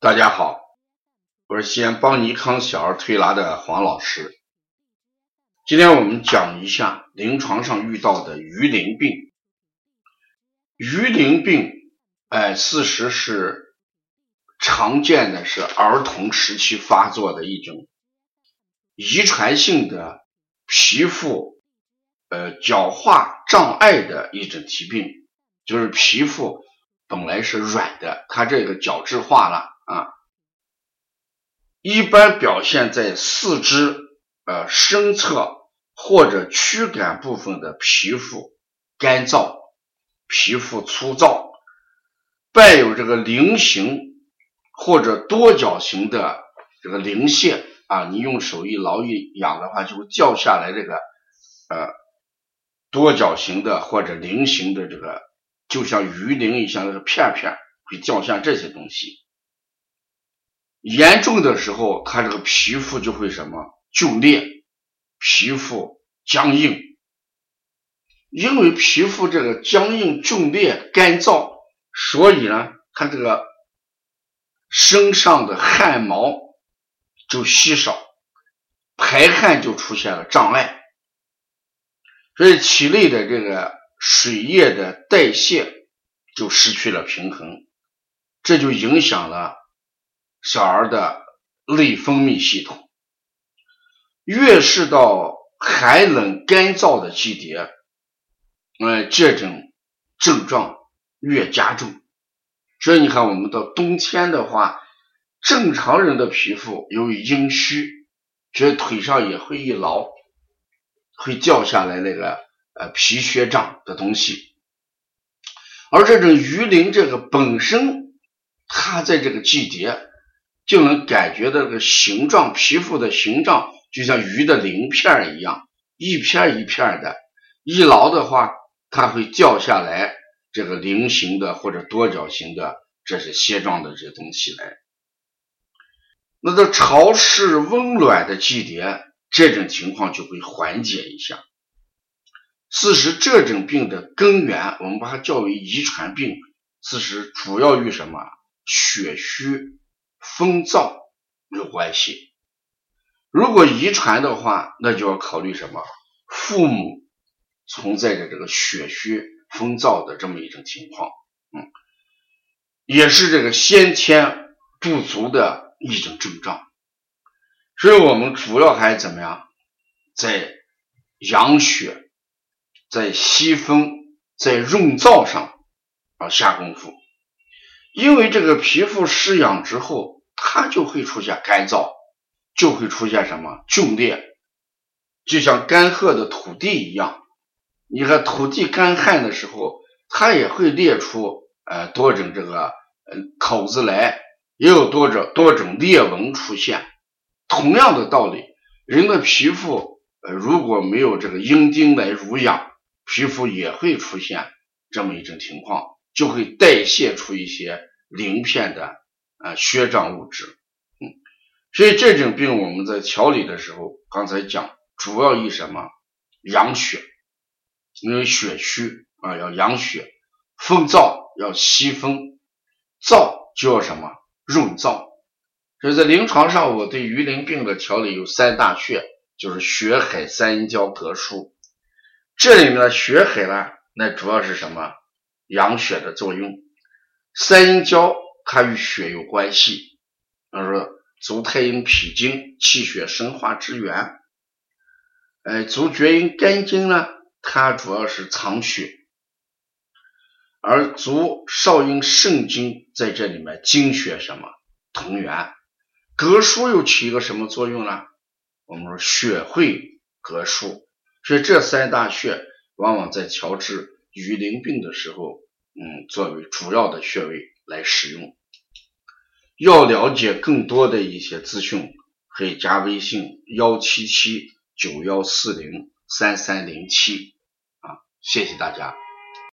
大家好，我是西安邦尼康小儿推拿的黄老师。今天我们讲一下临床上遇到的鱼鳞病。鱼鳞病，哎，事实是常见的是儿童时期发作的一种遗传性的皮肤呃角化障碍的一种疾病，就是皮肤本来是软的，它这个角质化了。啊，一般表现在四肢呃身侧或者躯干部分的皮肤干燥、皮肤粗糙，伴有这个菱形或者多角形的这个鳞屑啊，你用手一挠一痒的话，就会掉下来这个呃多角形的或者菱形的这个，就像鱼鳞一样的片片会掉下这些东西。严重的时候，它这个皮肤就会什么皲裂，皮肤僵硬。因为皮肤这个僵硬、皲裂、干燥，所以呢，它这个身上的汗毛就稀少，排汗就出现了障碍，所以体内的这个水液的代谢就失去了平衡，这就影响了。小儿的内分泌系统，越是到寒冷干燥的季节，呃，这种症状越加重。所以你看，我们到冬天的话，正常人的皮肤由于阴虚，这腿上也会一挠，会掉下来那个呃皮屑状的东西。而这种鱼鳞，这个本身它在这个季节。就能感觉到这个形状，皮肤的形状就像鱼的鳞片一样，一片一片的。一挠的话，它会掉下来这个菱形的或者多角形的，这是蟹状的这些东西来。那到潮湿温暖的季节，这种情况就会缓解一下。事实这种病的根源，我们把它叫为遗传病。事实主要与什么血虚。风燥有关系，如果遗传的话，那就要考虑什么？父母存在着这个血虚风燥的这么一种情况，嗯，也是这个先天不足的一种症状。所以我们主要还怎么样，在养血、在吸风、在润燥上啊下功夫。因为这个皮肤湿痒之后，它就会出现干燥，就会出现什么皲裂，就像干涸的土地一样。你看土地干旱的时候，它也会裂出呃多种这个呃口子来，也有多种多种裂纹出现。同样的道理，人的皮肤呃如果没有这个阴丁来濡养，皮肤也会出现这么一种情况。就会代谢出一些鳞片的啊血状物质，嗯，所以这种病我们在调理的时候，刚才讲主要以什么养血，因为血虚啊要养血，风燥要息风，燥就要什么润燥。所以在临床上，我对鱼鳞病的调理有三大穴，就是血海、三阴交、膈腧。这里面的血海呢，那主要是什么？养血的作用，三阴交它与血有关系，他说足太阴脾经，气血生化之源。哎，足厥阴肝经呢，它主要是藏血，而足少阴肾经在这里面精血什么同源。膈腧又起一个什么作用呢？我们说血会膈腧，所以这三大穴往往在调治。鱼鳞病的时候，嗯，作为主要的穴位来使用。要了解更多的一些资讯，可以加微信幺七七九幺四零三三零七啊，谢谢大家。